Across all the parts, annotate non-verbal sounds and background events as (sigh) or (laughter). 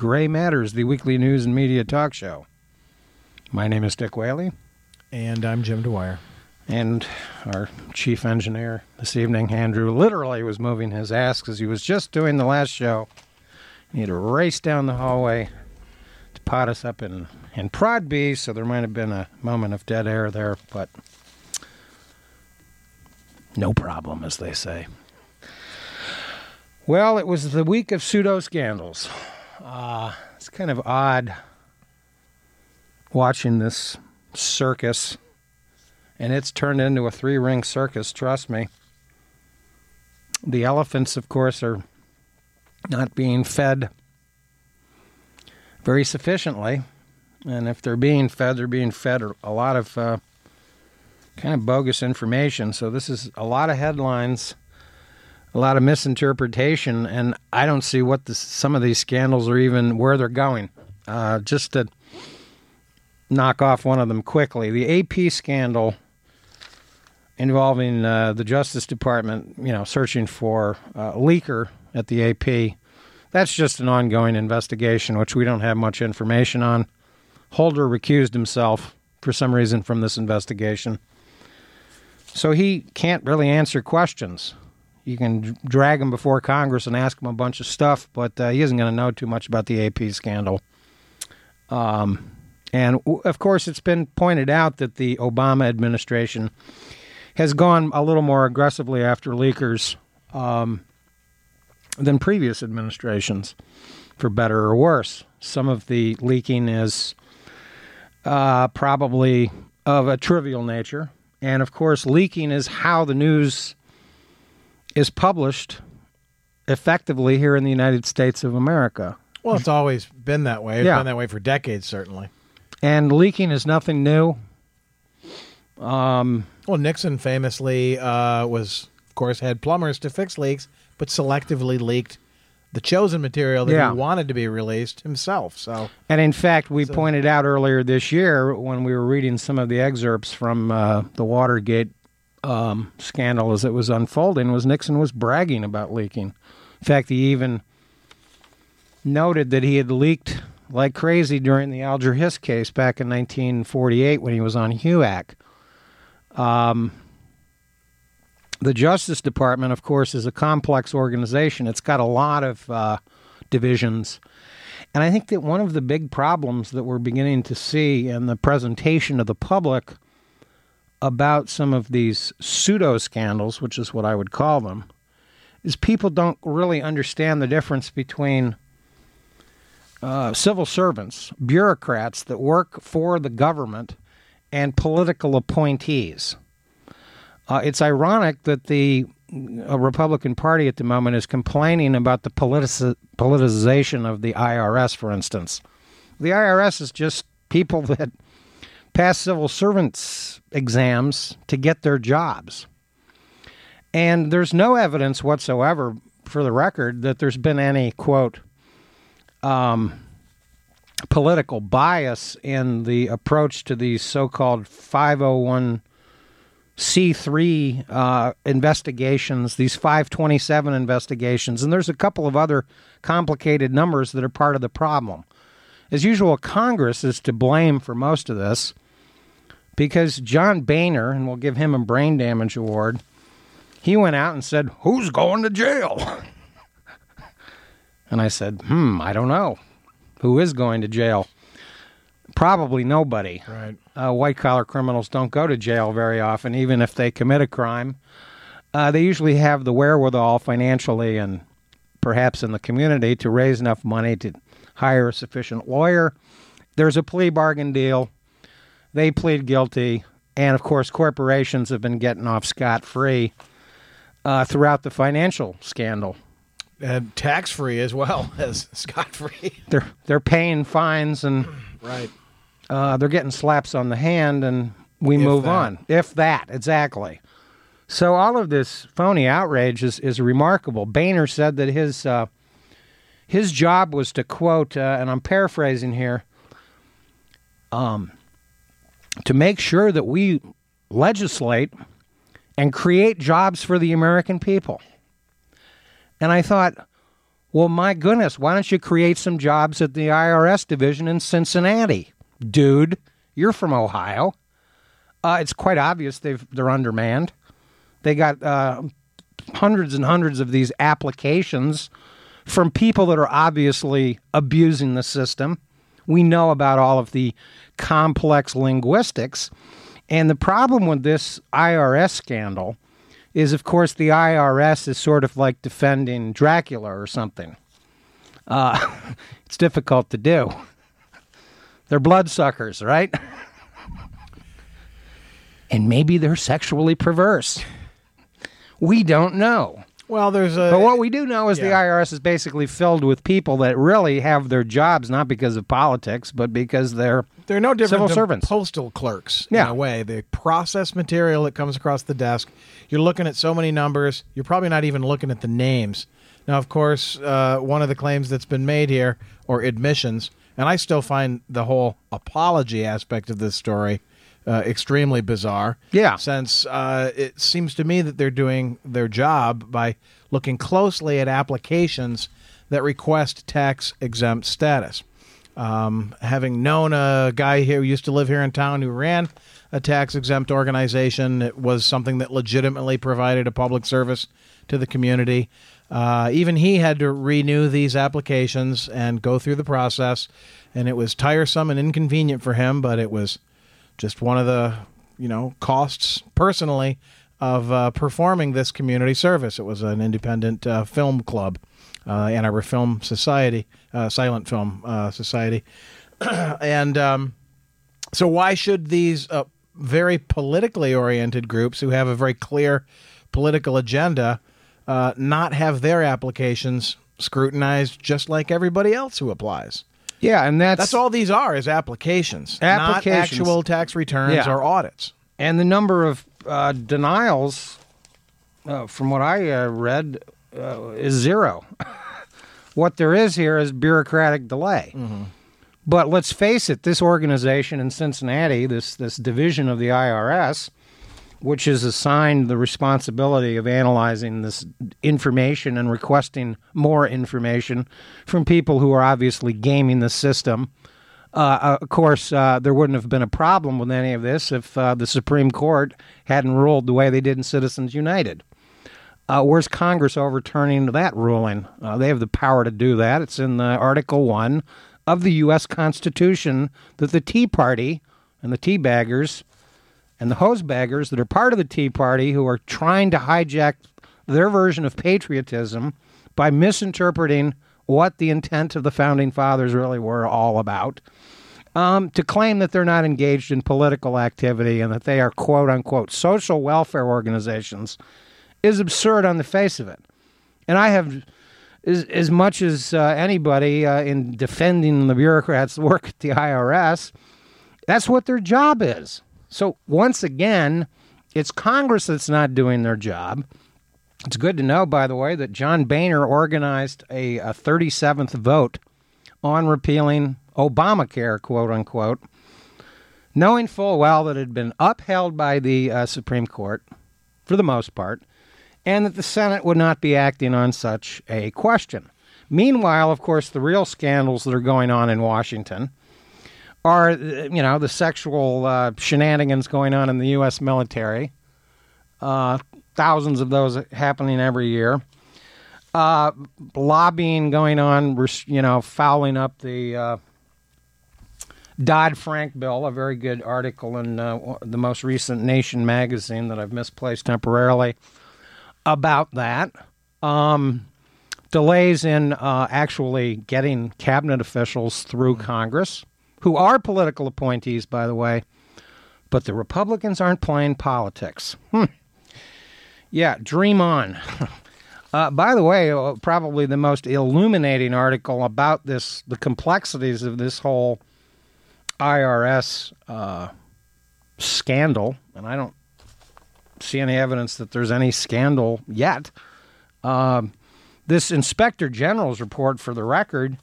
Gray Matters, the weekly news and media talk show. My name is Dick Whaley. And I'm Jim Dwyer. And our chief engineer this evening, Andrew, literally was moving his ass because he was just doing the last show. He had to race down the hallway to pot us up in, in Prod B, so there might have been a moment of dead air there, but no problem, as they say. Well, it was the week of pseudo scandals. Uh, it's kind of odd watching this circus, and it's turned into a three ring circus, trust me. The elephants, of course, are not being fed very sufficiently. And if they're being fed, they're being fed a lot of uh, kind of bogus information. So this is a lot of headlines, a lot of misinterpretation, and I don't see what the, some of these scandals are even where they're going. Uh, just to knock off one of them quickly, the AP scandal involving uh, the Justice Department, you know, searching for uh, leaker at the AP. That's just an ongoing investigation, which we don't have much information on. Holder recused himself for some reason from this investigation. So he can't really answer questions. You can drag him before Congress and ask him a bunch of stuff, but uh, he isn't going to know too much about the AP scandal. Um, and of course, it's been pointed out that the Obama administration has gone a little more aggressively after leakers um, than previous administrations, for better or worse. Some of the leaking is uh, probably of a trivial nature. And of course, leaking is how the news is published effectively here in the United States of America. Well, it's always been that way. It's yeah. been that way for decades, certainly. And leaking is nothing new. Um, well, Nixon famously uh, was, of course, had plumbers to fix leaks, but selectively leaked the chosen material that yeah. he wanted to be released himself. So, and in fact, we so. pointed out earlier this year when we were reading some of the excerpts from uh, the Watergate um, scandal as it was unfolding, was Nixon was bragging about leaking. In fact, he even noted that he had leaked like crazy during the Alger Hiss case back in 1948 when he was on HUAC. Um, the Justice Department, of course, is a complex organization. It's got a lot of uh, divisions. And I think that one of the big problems that we're beginning to see in the presentation of the public about some of these pseudo scandals, which is what I would call them, is people don't really understand the difference between uh, civil servants, bureaucrats that work for the government, and political appointees. Uh, it's ironic that the uh, Republican Party at the moment is complaining about the politic- politicization of the IRS, for instance. The IRS is just people (laughs) that pass civil servants exams to get their jobs. And there's no evidence whatsoever, for the record, that there's been any, quote, um, political bias in the approach to these so called 501 C3 uh, investigations, these 527 investigations, and there's a couple of other complicated numbers that are part of the problem. As usual, Congress is to blame for most of this because John Boehner, and we'll give him a brain damage award, he went out and said, Who's going to jail? (laughs) and I said, Hmm, I don't know. Who is going to jail? Probably nobody. Right. Uh, white collar criminals don't go to jail very often, even if they commit a crime. Uh, they usually have the wherewithal financially and perhaps in the community to raise enough money to hire a sufficient lawyer. There's a plea bargain deal. They plead guilty. And of course, corporations have been getting off scot free uh, throughout the financial scandal. And tax free as well (laughs) as scot free. They're they're paying fines and (clears throat) right uh, they're getting slaps on the hand, and we if move that. on. If that, exactly. So all of this phony outrage is, is remarkable. Boehner said that his uh, his job was to quote, uh, and I'm paraphrasing here, um, to make sure that we legislate and create jobs for the American people. And I thought, Well, my goodness, why don't you create some jobs at the IRS division in Cincinnati? Dude, you're from Ohio. Uh, it's quite obvious they've, they're undermanned. They got uh, hundreds and hundreds of these applications from people that are obviously abusing the system. We know about all of the complex linguistics. And the problem with this IRS scandal is, of course, the IRS is sort of like defending Dracula or something. Uh, (laughs) it's difficult to do. They're bloodsuckers, right? (laughs) and maybe they're sexually perverse. We don't know. Well, there's a. But what we do know is yeah. the IRS is basically filled with people that really have their jobs not because of politics, but because they're they're no different civil servants, postal clerks. Yeah. in a way. They process material that comes across the desk. You're looking at so many numbers. You're probably not even looking at the names. Now, of course, uh, one of the claims that's been made here, or admissions, and I still find the whole apology aspect of this story uh, extremely bizarre. Yeah. Since uh, it seems to me that they're doing their job by looking closely at applications that request tax exempt status. Um, having known a guy here who used to live here in town who ran a tax exempt organization, it was something that legitimately provided a public service to the community. Uh, even he had to renew these applications and go through the process, and it was tiresome and inconvenient for him, but it was just one of the you know costs personally of uh, performing this community service. It was an independent uh, film club, uh, Ann Arbor Film Society, uh, Silent Film uh, Society, (clears throat) and um, so why should these uh, very politically oriented groups who have a very clear political agenda not have their applications scrutinized just like everybody else who applies? Yeah, and that's that's all these are is applications, applications. not actual tax returns yeah. or audits. And the number of uh, denials, uh, from what I uh, read, uh, is zero. (laughs) what there is here is bureaucratic delay. Mm-hmm. But let's face it, this organization in Cincinnati, this this division of the IRS, which is assigned the responsibility of analyzing this information and requesting more information from people who are obviously gaming the system. Uh, of course, uh, there wouldn't have been a problem with any of this if uh, the Supreme Court hadn't ruled the way they did in Citizens United. Uh, where's Congress overturning that ruling? Uh, they have the power to do that. It's in Article 1 of the U.S. Constitution that the Tea Party and the tea baggers and the hose-baggers that are part of the Tea Party who are trying to hijack their version of patriotism by misinterpreting what the intent of the founding fathers really were all about. Um, to claim that they're not engaged in political activity and that they are quote unquote social welfare organizations is absurd on the face of it. And I have, as, as much as uh, anybody uh, in defending the bureaucrats' work at the IRS, that's what their job is. So once again, it's Congress that's not doing their job. It's good to know, by the way, that John Boehner organized a, a 37th vote on repealing Obamacare, quote unquote, knowing full well that it had been upheld by the uh, Supreme Court for the most part, and that the Senate would not be acting on such a question. Meanwhile, of course, the real scandals that are going on in Washington are you know the sexual uh, shenanigans going on in the U.S. military. Uh, thousands of those happening every year. Uh, lobbying going on, you know, fouling up the uh, Dodd Frank bill. A very good article in uh, the most recent Nation magazine that I've misplaced temporarily about that. Um, delays in uh, actually getting cabinet officials through Congress who are political appointees, by the way, but the Republicans aren't playing politics. Hmm. Yeah, dream on. (laughs) uh, by the way, uh, probably the most illuminating article about this, the complexities of this whole IRS uh, scandal, and I don't see any evidence that there's any scandal yet. Um, this Inspector General's report, for the record,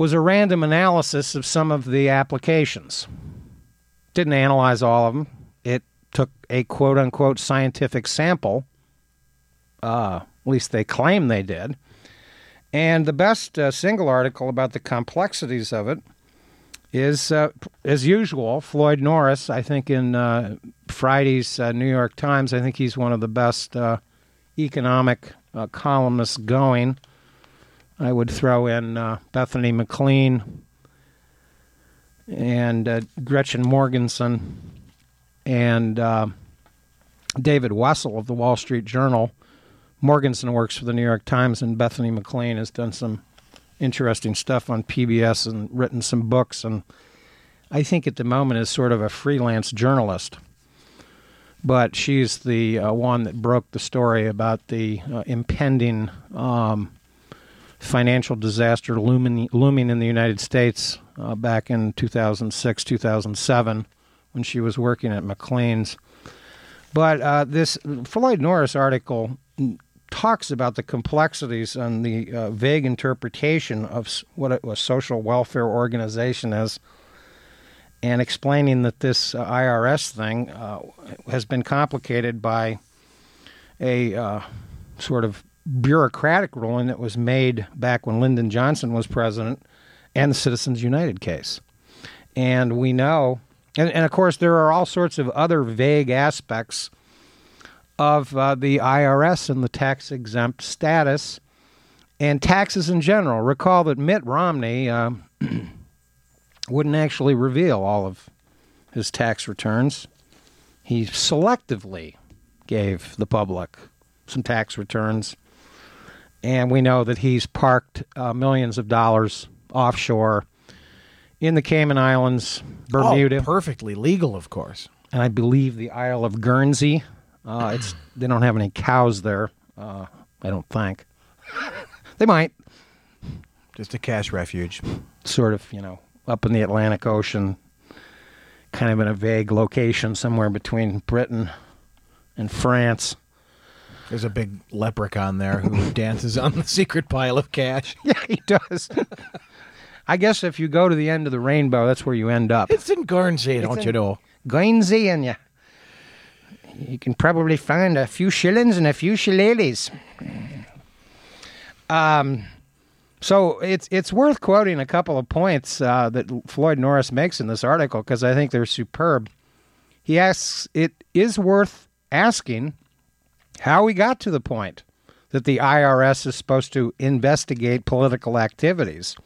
was a random analysis of some of the applications. Didn't analyze all of them. It took a quote unquote scientific sample. Uh, at least they claim they did. And the best uh, single article about the complexities of it is, uh, as usual, Floyd Norris. I think in uh, Friday's uh, New York Times, I think he's one of the best uh, economic uh, columnists going. I would throw in Bethany McLean and Gretchen Morgenson and David Wessel of the Wall Street Journal. Morgenson works for the New York Times, and Bethany McLean has done some interesting stuff on PBS and written some books. And I think at the moment is sort of a freelance journalist. But she's the uh, one that broke the story about the uh, impending um, financial disaster looming, looming in the United States uh, back in 2006, 2007, when she was working at McLean's. But uh, this Floyd Norris article talks about the complexities and the uh, vague interpretation of what a, social welfare organization is, and explaining that this uh, IRS thing uh, has been complicated by a uh, sort of bureaucratic ruling that was made back when Lyndon Johnson was president and the Citizens United case. And we know, and, and of course, there are all sorts of other vague aspects of uh, the IRS and the tax exempt status and taxes in general. Recall that Mitt Romney uh, (clears throat) wouldn't actually reveal all of his tax returns. He selectively gave the public some tax returns. And we know that he's parked uh, millions of dollars offshore in the Cayman Islands, Bermuda. Oh, perfectly legal, of course. And I believe the Isle of Guernsey. Uh, it's they don't have any cows there. Uh, I don't think (laughs) they might. Just a cash refuge. Sort of, you know, up in the Atlantic Ocean, kind of in a vague location somewhere between Britain and France. There's a big leprechaun there who (laughs) dances on the secret pile of cash. (laughs) Yeah, he does. I guess if you go to the end of the rainbow, that's where you end up. It's in Guernsey, it's don't in you know? Guernsey, and you you can probably find a few shillings and a few shillelaghs. Um, so it's it's worth quoting a couple of points uh, that Floyd Norris makes in this article because I think they're superb. He asks, "It is worth asking how we got to the point that the IRS is supposed to investigate political activities.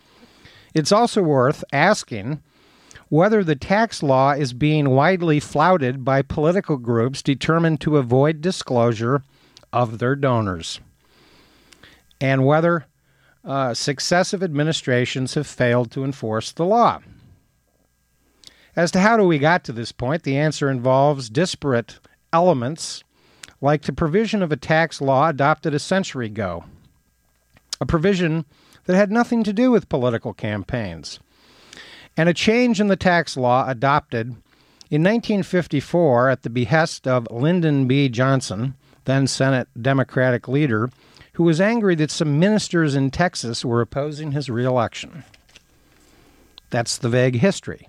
It's also worth asking." whether the tax law is being widely flouted by political groups determined to avoid disclosure of their donors, and whether uh, successive administrations have failed to enforce the law. As to how do we got to this point, the answer involves disparate elements like the provision of a tax law adopted a century ago, a provision that had nothing to do with political campaigns and a change in the tax law adopted in 1954 at the behest of Lyndon B. Johnson, then Senate Democratic leader, who was angry that some ministers in Texas were opposing his reelection. That's the vague history.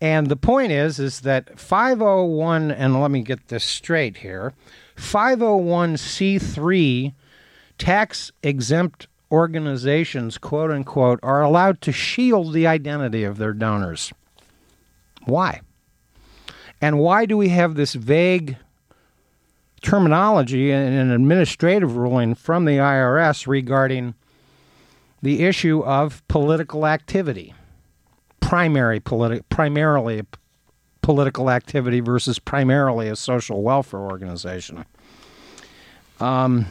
And the point is is that 501 and let me get this straight here. 501c3 tax exempt organizations, quote unquote, are allowed to shield the identity of their donors. Why? And why do we have this vague terminology in an administrative ruling from the IRS regarding the issue of political activity? Primary politi- primarily political activity versus primarily a social welfare organization. Um,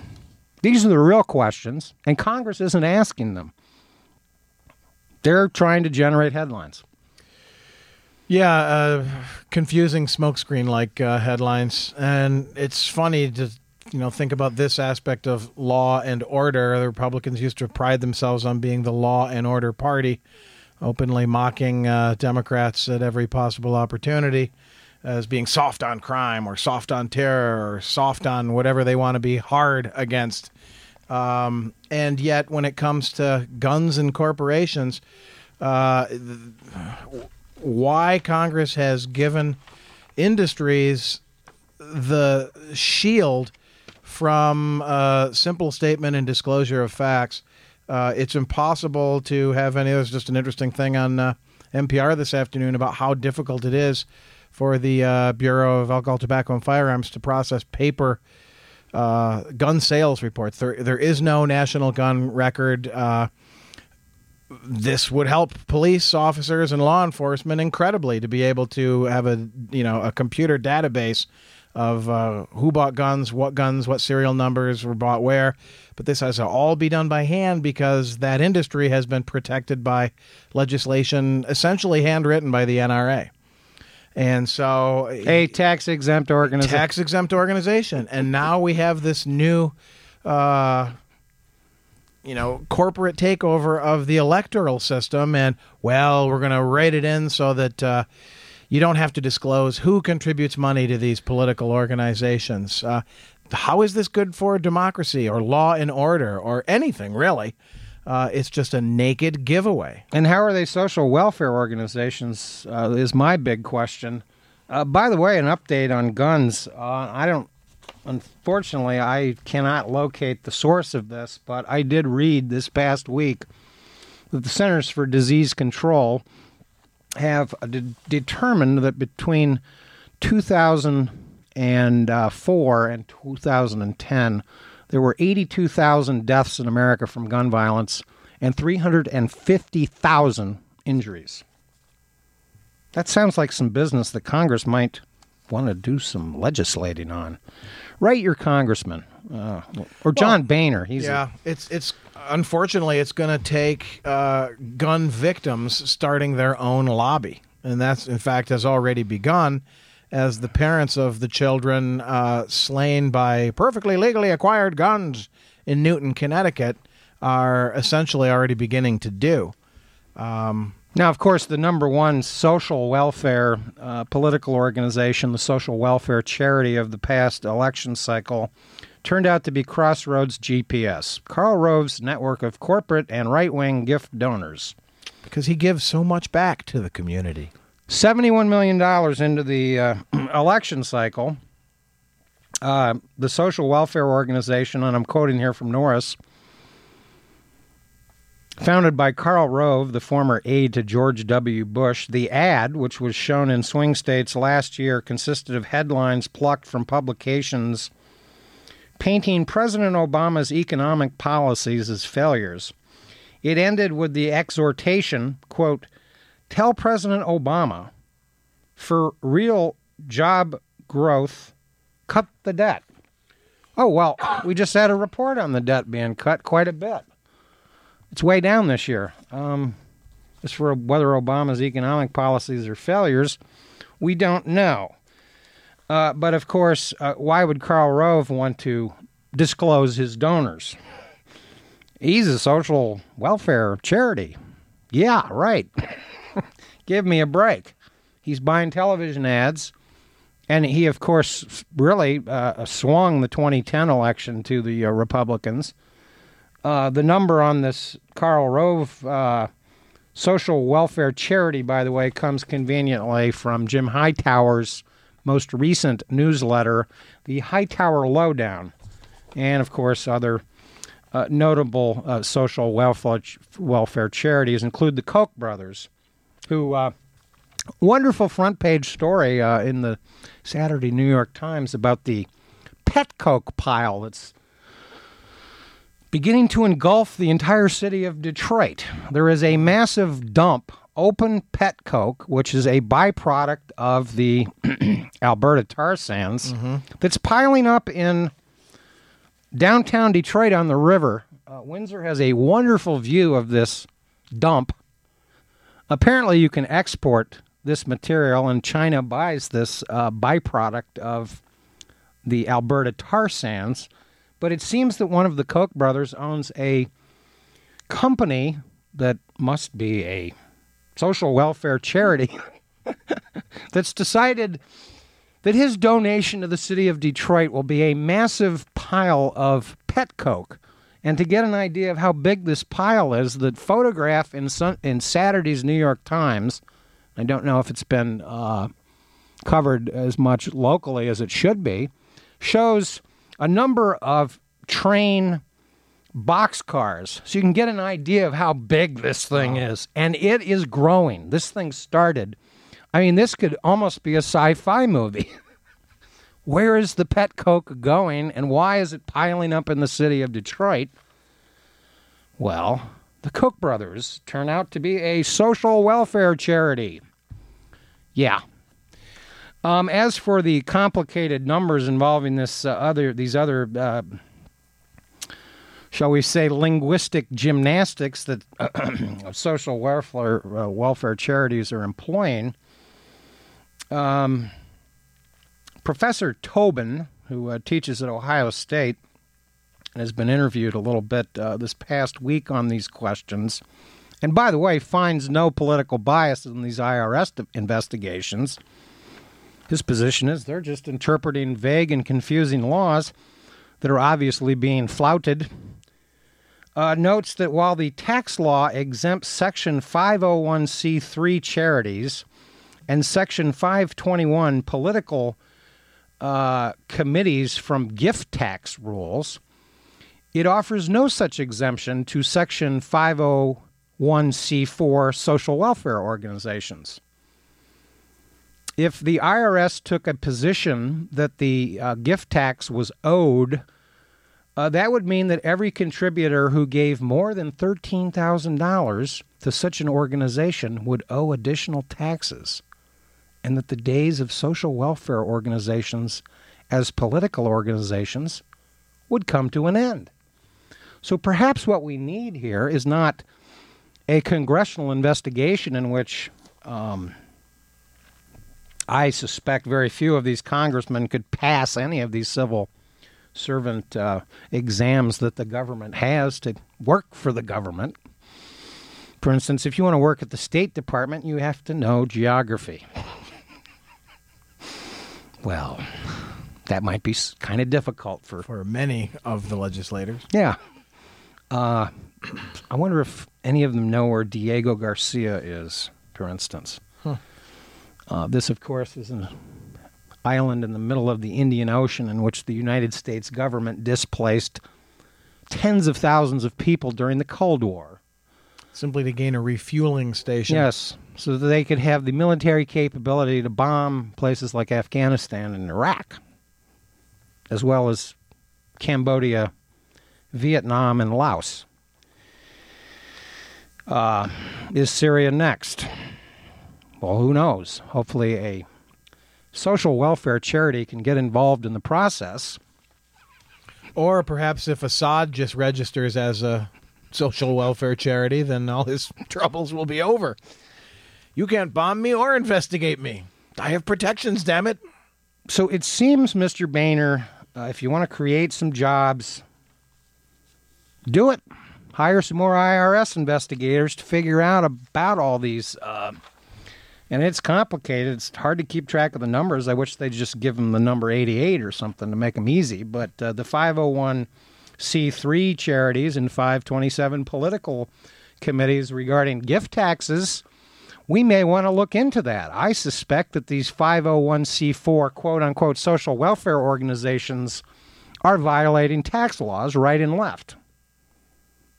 these are the real questions, and Congress isn't asking them. They're trying to generate headlines. Yeah, uh, confusing smokescreen like uh, headlines, and it's funny to you know think about this aspect of law and order. The Republicans used to pride themselves on being the law and order party, openly mocking uh, Democrats at every possible opportunity as being soft on crime or soft on terror or soft on whatever they want to be hard against. Um, and yet, when it comes to guns and corporations, uh, why Congress has given industries the shield from a simple statement and disclosure of facts Uh, it's impossible to have any. There's just an interesting thing on uh, NPR this afternoon about how difficult it is for the uh, Bureau of Alcohol, Tobacco, and Firearms to process paper uh, gun sales reports. There, there is no national gun record. Uh, this would help police officers and law enforcement incredibly to be able to have a you know a computer database of uh, who bought guns, what guns, what serial numbers were bought where. But this has to all be done by hand because that industry has been protected by legislation essentially handwritten by the NRA. And so, a tax exempt organization. Tax exempt organization. And now we have this new, uh, you know, corporate takeover of the electoral system. And, well, we're going to write it in so that. Uh, you don't have to disclose who contributes money to these political organizations. Uh, how is this good for democracy or law and order or anything, really? Uh, it's just a naked giveaway. And how are they social welfare organizations? Uh, is my big question. Uh, by the way, an update on guns. Uh, I don't, unfortunately, I cannot locate the source of this, but I did read this past week that the Centers for Disease Control have de- determined that between 2004 and 2010, there were 82,000 deaths in America from gun violence and 350,000 injuries. That sounds like some business that Congress might want to do some legislating on. Write your congressman, uh, or John well, Boehner. He's yeah. A, it's it's unfortunately, it's going to take uh, gun victims starting their own lobby. And that's, in fact, has already begun as the parents of the children uh, slain by perfectly legally acquired guns in Newtown, Connecticut, are essentially already beginning to do. Um, now, of course, the number one social welfare uh, political organization, the social welfare charity of the past election cycle, turned out to be Crossroads GPS, Karl Rove's network of corporate and right wing gift donors. Because he gives so much back to the community. $71 million into the uh, (clears throat) election cycle. Uh, the social welfare organization, and I'm quoting here from Norris, founded by Karl Rove, the former aide to George W. Bush. The ad, which was shown in swing states last year, consisted of headlines plucked from publications painting President Obama's economic policies as failures. It ended with the exhortation, quote, tell President Obama for real job growth, cut the debt. Oh, well, we just had a report on the debt being cut quite a bit. It's way down this year. Um, as for whether Obama's economic policies are failures, we don't know. Uh, but of course, uh, why would Karl Rove want to disclose his donors? He's a social welfare charity. Yeah, right. (laughs) Give me a break. He's buying television ads. And he, of course, really uh, swung the 2010 election to the uh, Republicans. Uh, the number on this Karl Rove uh, social welfare charity, by the way, comes conveniently from Jim Hightower's most recent newsletter, the Hightower Lowdown, and of course other uh, notable uh, social welfare welfare charities include the Koch brothers, who uh, wonderful front page story uh, in the Saturday New York Times about the pet coke pile that's beginning to engulf the entire city of Detroit. There is a massive dump open pet coke, which is a byproduct of the (clears throat) Alberta tar sands, mm-hmm. that's piling up in downtown Detroit on the river. Uh, Windsor has a wonderful view of this dump. Apparently, you can export this material, and China buys this uh, byproduct of the Alberta tar sands. But it seems that one of the Koch brothers owns a company that must be a social welfare charity (laughs) that's decided that his donation to the city of Detroit will be a massive pile of pet coke. And to get an idea of how big this pile is, the photograph in, in Saturday's New York Times, I don't know if it's been uh, covered as much locally as it should be, shows a number of train boxcars so you can get an idea of how big this thing is. And it is growing. This thing started. I mean, this could almost be a sci fi movie. (laughs) Where is the pet Coke going, and why is it piling up in the city of Detroit? Well, the Koch brothers turn out to be a social welfare charity. Yeah. Um, as for the complicated numbers involving this uh, other, these other, uh, shall we say, linguistic gymnastics that (clears throat) social welfare uh, welfare charities are employing, um, Professor Tobin, who uh, teaches at Ohio State, has been interviewed a little bit uh, this past week on these questions. And by the way, finds no political bias in these IRS investigations. His position is they're just interpreting vague and confusing laws that are obviously being flouted. Uh, notes that while the tax law exempts Section 501c3 charities and Section 521 political uh, committees from gift tax rules, it offers no such exemption to Section 501c4 social welfare organizations. If the IRS took a position that the uh, gift tax was owed, uh, that would mean that every contributor who gave more than $13,000 to such an organization would owe additional taxes and that the days of social welfare organizations as political organizations would come to an end. So perhaps what we need here is not a congressional investigation in which um, I suspect very few of these congressmen could pass any of these civil servant uh, exams that the government has to work for the government. For instance, if you want to work at the State Department, you have to know geography. Well, that might be kind of difficult for for many of the legislators. Yeah. Uh, I wonder if any of them know where Diego Garcia is, for instance. Huh. Uh, this, of course, is an island in the middle of the Indian Ocean in which the United States government displaced tens of thousands of people during the Cold War. Simply to gain a refueling station. Yes so that they could have the military capability to bomb places like Afghanistan and Iraq, as well as Cambodia, Vietnam, and Laos. Uh, is Syria next? Well, who knows? Hopefully, a social welfare charity can get involved in the process. Or perhaps if Assad just registers as a social welfare charity, then all his (laughs) troubles will be over. You can't bomb me or investigate me. I have protections, damn it. So it seems, Mr. Boehner, uh, if you want to create some jobs, do it. Hire some more IRS investigators to figure out about all these. Uh, and it's complicated. It's hard to keep track of the numbers. I wish they'd just give them the number 88 or something to make them easy. But uh, the 501c3 charities and 527 political committees regarding gift taxes we may want to look into that. I suspect that these 501c4 quote unquote social welfare organizations are violating tax laws right and left.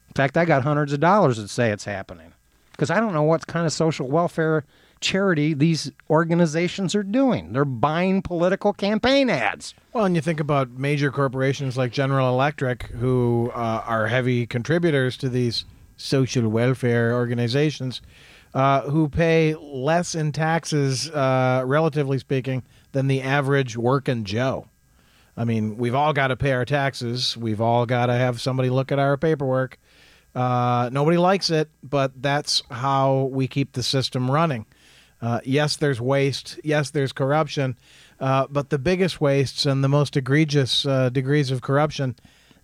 In fact, I got hundreds of dollars that say it's happening because I don't know what kind of social welfare charity these organizations are doing. They're buying political campaign ads. Well, and you think about major corporations like General Electric, who uh, are heavy contributors to these social welfare organizations uh, who pay less in taxes, uh, relatively speaking, than the average working Joe. I mean, we've all got to pay our taxes. We've all got to have somebody look at our paperwork. Uh, nobody likes it, but that's how we keep the system running. Uh, yes, there's waste. Yes, there's corruption. Uh, but the biggest wastes and the most egregious uh, degrees of corruption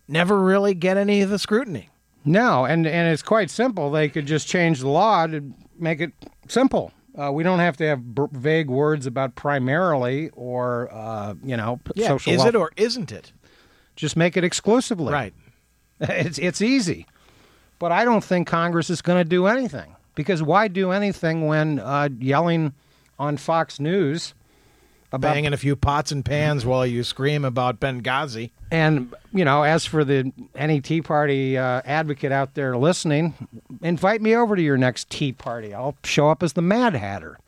never really get any of the scrutiny. No, and and it's quite simple. They could just change the law to make it simple. Uh, we don't have to have b- vague words about primarily or uh, you know yeah, social. Is wealth. it or isn't it? Just make it exclusively. Right. (laughs) It's it's easy, but I don't think Congress is going to do anything because why do anything when uh, yelling on Fox News about Banging a few pots and pans while you scream about Benghazi. And you know, as for the any Tea Party uh, advocate out there listening, invite me over to your next Tea Party. I'll show up as the Mad Hatter.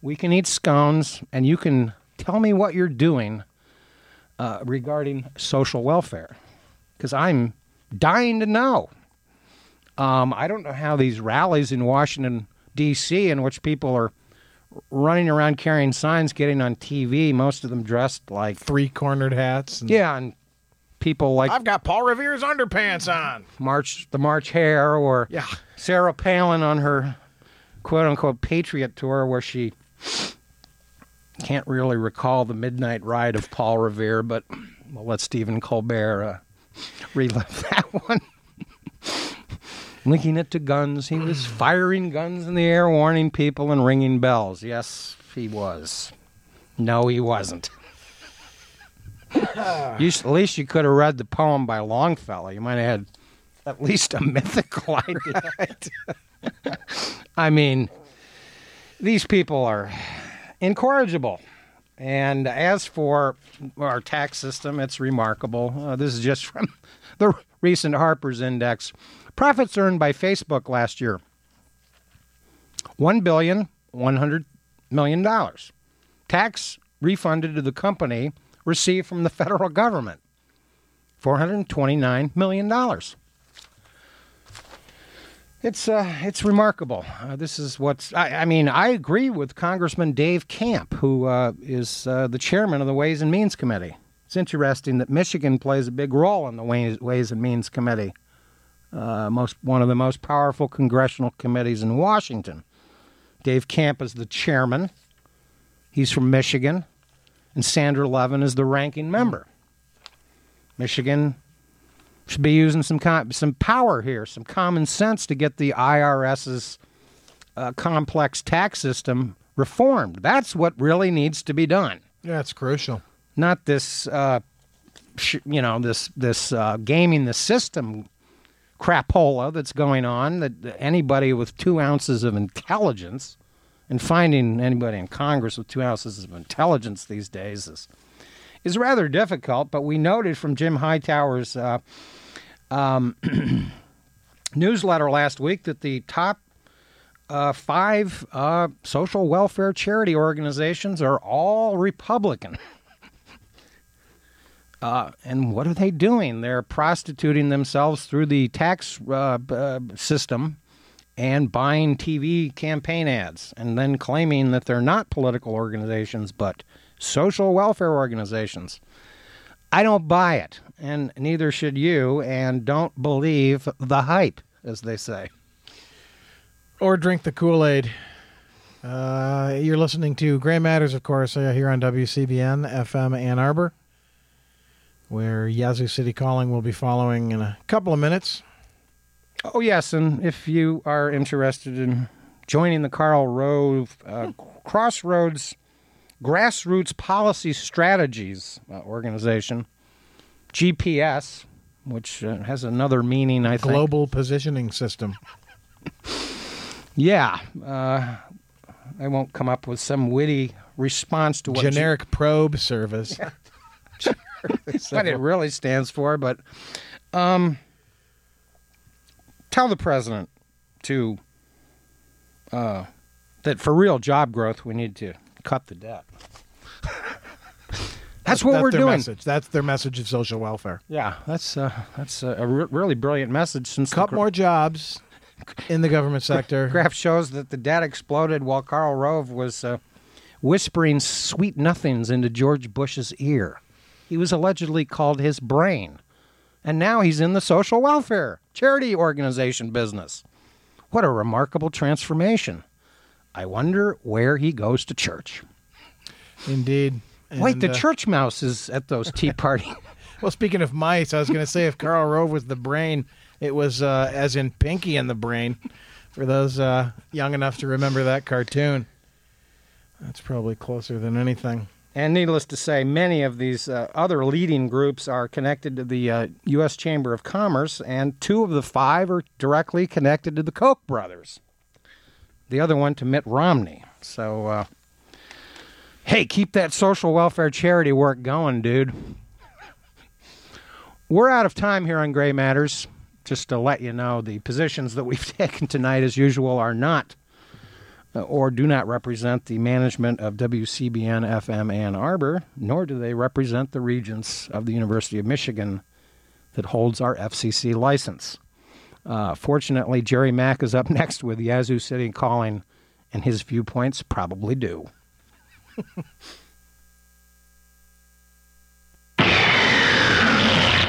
We can eat scones, and you can tell me what you're doing uh, regarding social welfare, because I'm dying to know. Um, I don't know how these rallies in Washington D.C. in which people are running around carrying signs, getting on TV, most of them dressed like Three cornered hats. And yeah, and people like I've got Paul Revere's underpants on. March the March Hare or Yeah. Sarah Palin on her quote unquote patriot tour where she can't really recall the midnight ride of Paul Revere, but we'll let Stephen Colbert uh, relive (laughs) that one. Linking it to guns. He was firing guns in the air, warning people and ringing bells. Yes, he was. No, he wasn't. (laughs) You, at least you could have read the poem by Longfellow. You might have had at least a (laughs) mythical idea. (laughs) I mean, these people are incorrigible. And as for our tax system, it's remarkable. Uh, this is just from the recent Harper's Index. Profits earned by Facebook last year one billion one hundred million dollars. Tax refunded to the company received from the federal government four hundred twenty-nine million dollars. It's uh, it's remarkable. Uh, this is what's. I, I mean, I agree with Congressman Dave Camp, who uh, is uh, the chairman of the Ways and Means Committee. It's interesting that Michigan plays a big role in the Ways, Ways and Means Committee, uh, most one of the most powerful congressional committees in Washington. Dave Camp is the chairman. He's from Michigan, and Sander Levin is the ranking member. Michigan should be using some com- some power here, some common sense to get the IRS's uh, complex tax system reformed. That's what really needs to be done. Yeah, it's crucial. Not this, uh, sh- you know, this this uh, gaming the system crapola that's going on. That anybody with two ounces of intelligence, and finding anybody in Congress with two ounces of intelligence these days is is rather difficult. But we noted from Jim Hightower's uh, um, (clears throat) newsletter last week that the top uh, five uh, social welfare charity organizations are all Republican. (laughs) Uh, and what are they doing? They're prostituting themselves through the tax uh, uh, system and buying TV campaign ads and then claiming that they're not political organizations but social welfare organizations. I don't buy it, and neither should you, and don't believe the hype, as they say. Or drink the Kool Aid. Uh, you're listening to Gray Matters, of course, uh, here on WCBN FM Ann Arbor, where Yazoo City Calling will be following in a couple of minutes. Oh, yes, and if you are interested in joining the Karl Rove uh, Crossroads Grassroots Policy Strategies uh, organization, GPS, which uh, has another meaning, I think. Global Positioning System. (laughs) Yeah. Uh, I won't come up with some witty response to what, Generic Probe Service. (laughs) (laughs) what it really stands for, but um, tell the president to uh, that for real job growth, we need to cut the debt. (laughs) that's what That's we're their doing. Message. That's their message of social welfare. Yeah, that's uh, that's a, a re- really brilliant message. Since Cut the more jobs in the government sector. graph shows that the debt exploded while Karl Rove was uh, whispering sweet nothings into George Bush's ear. He was allegedly called his brain, and now he's in the social welfare charity organization business. What a remarkable transformation! I wonder where he goes to church. Indeed. Wait, the uh, church mouse is at those tea (laughs) party. Well, speaking of mice, I was going to say if Karl Rove was the brain, it was uh, as in Pinky and the Brain. For those uh, young enough to remember that cartoon, that's probably closer than anything. And needless to say, many of these uh, other leading groups are connected to the uh, U.S. Chamber of Commerce, and two of the five are directly connected to the Koch brothers. The other one to Mitt Romney. So, uh, Hey, keep that social welfare charity work going, dude. We're out of time here on Gray Matters. Just to let you know, the positions that we've (laughs) taken tonight, as usual, are not or do not represent the management of WCBN FM Ann Arbor, nor do they represent the regents of the University of Michigan that holds our FCC license. Uh, fortunately, Jerry Mack is up (laughs) next with Yazoo City Calling, and his viewpoints probably do. (laughs)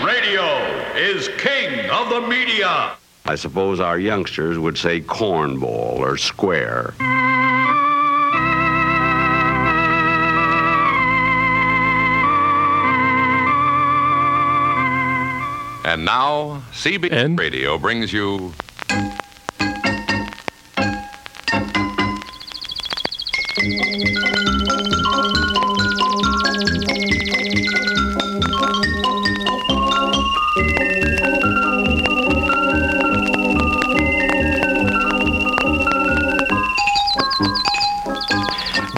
Radio is king of the media. I suppose our youngsters would say cornball or square. And now, CBN Radio brings you.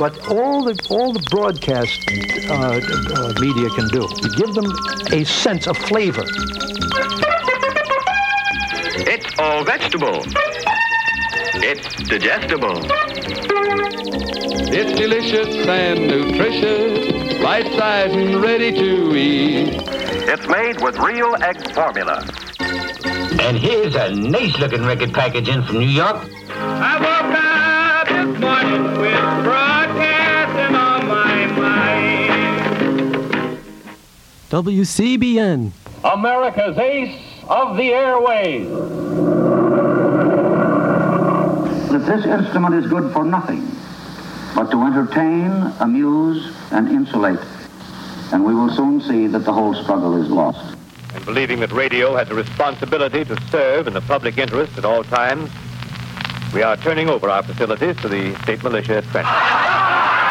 But all the all the broadcast uh, uh, media can do is give them a sense of flavor. It's all vegetable. It's digestible. It's delicious and nutritious, right size and ready to eat. It's made with real egg formula. And here's a nice looking record package in from New York. WCBN. America's ace of the airways. that this instrument is good for nothing but to entertain, amuse, and insulate. And we will soon see that the whole struggle is lost. And believing that radio has a responsibility to serve in the public interest at all times, we are turning over our facilities to the state militia at Trenton.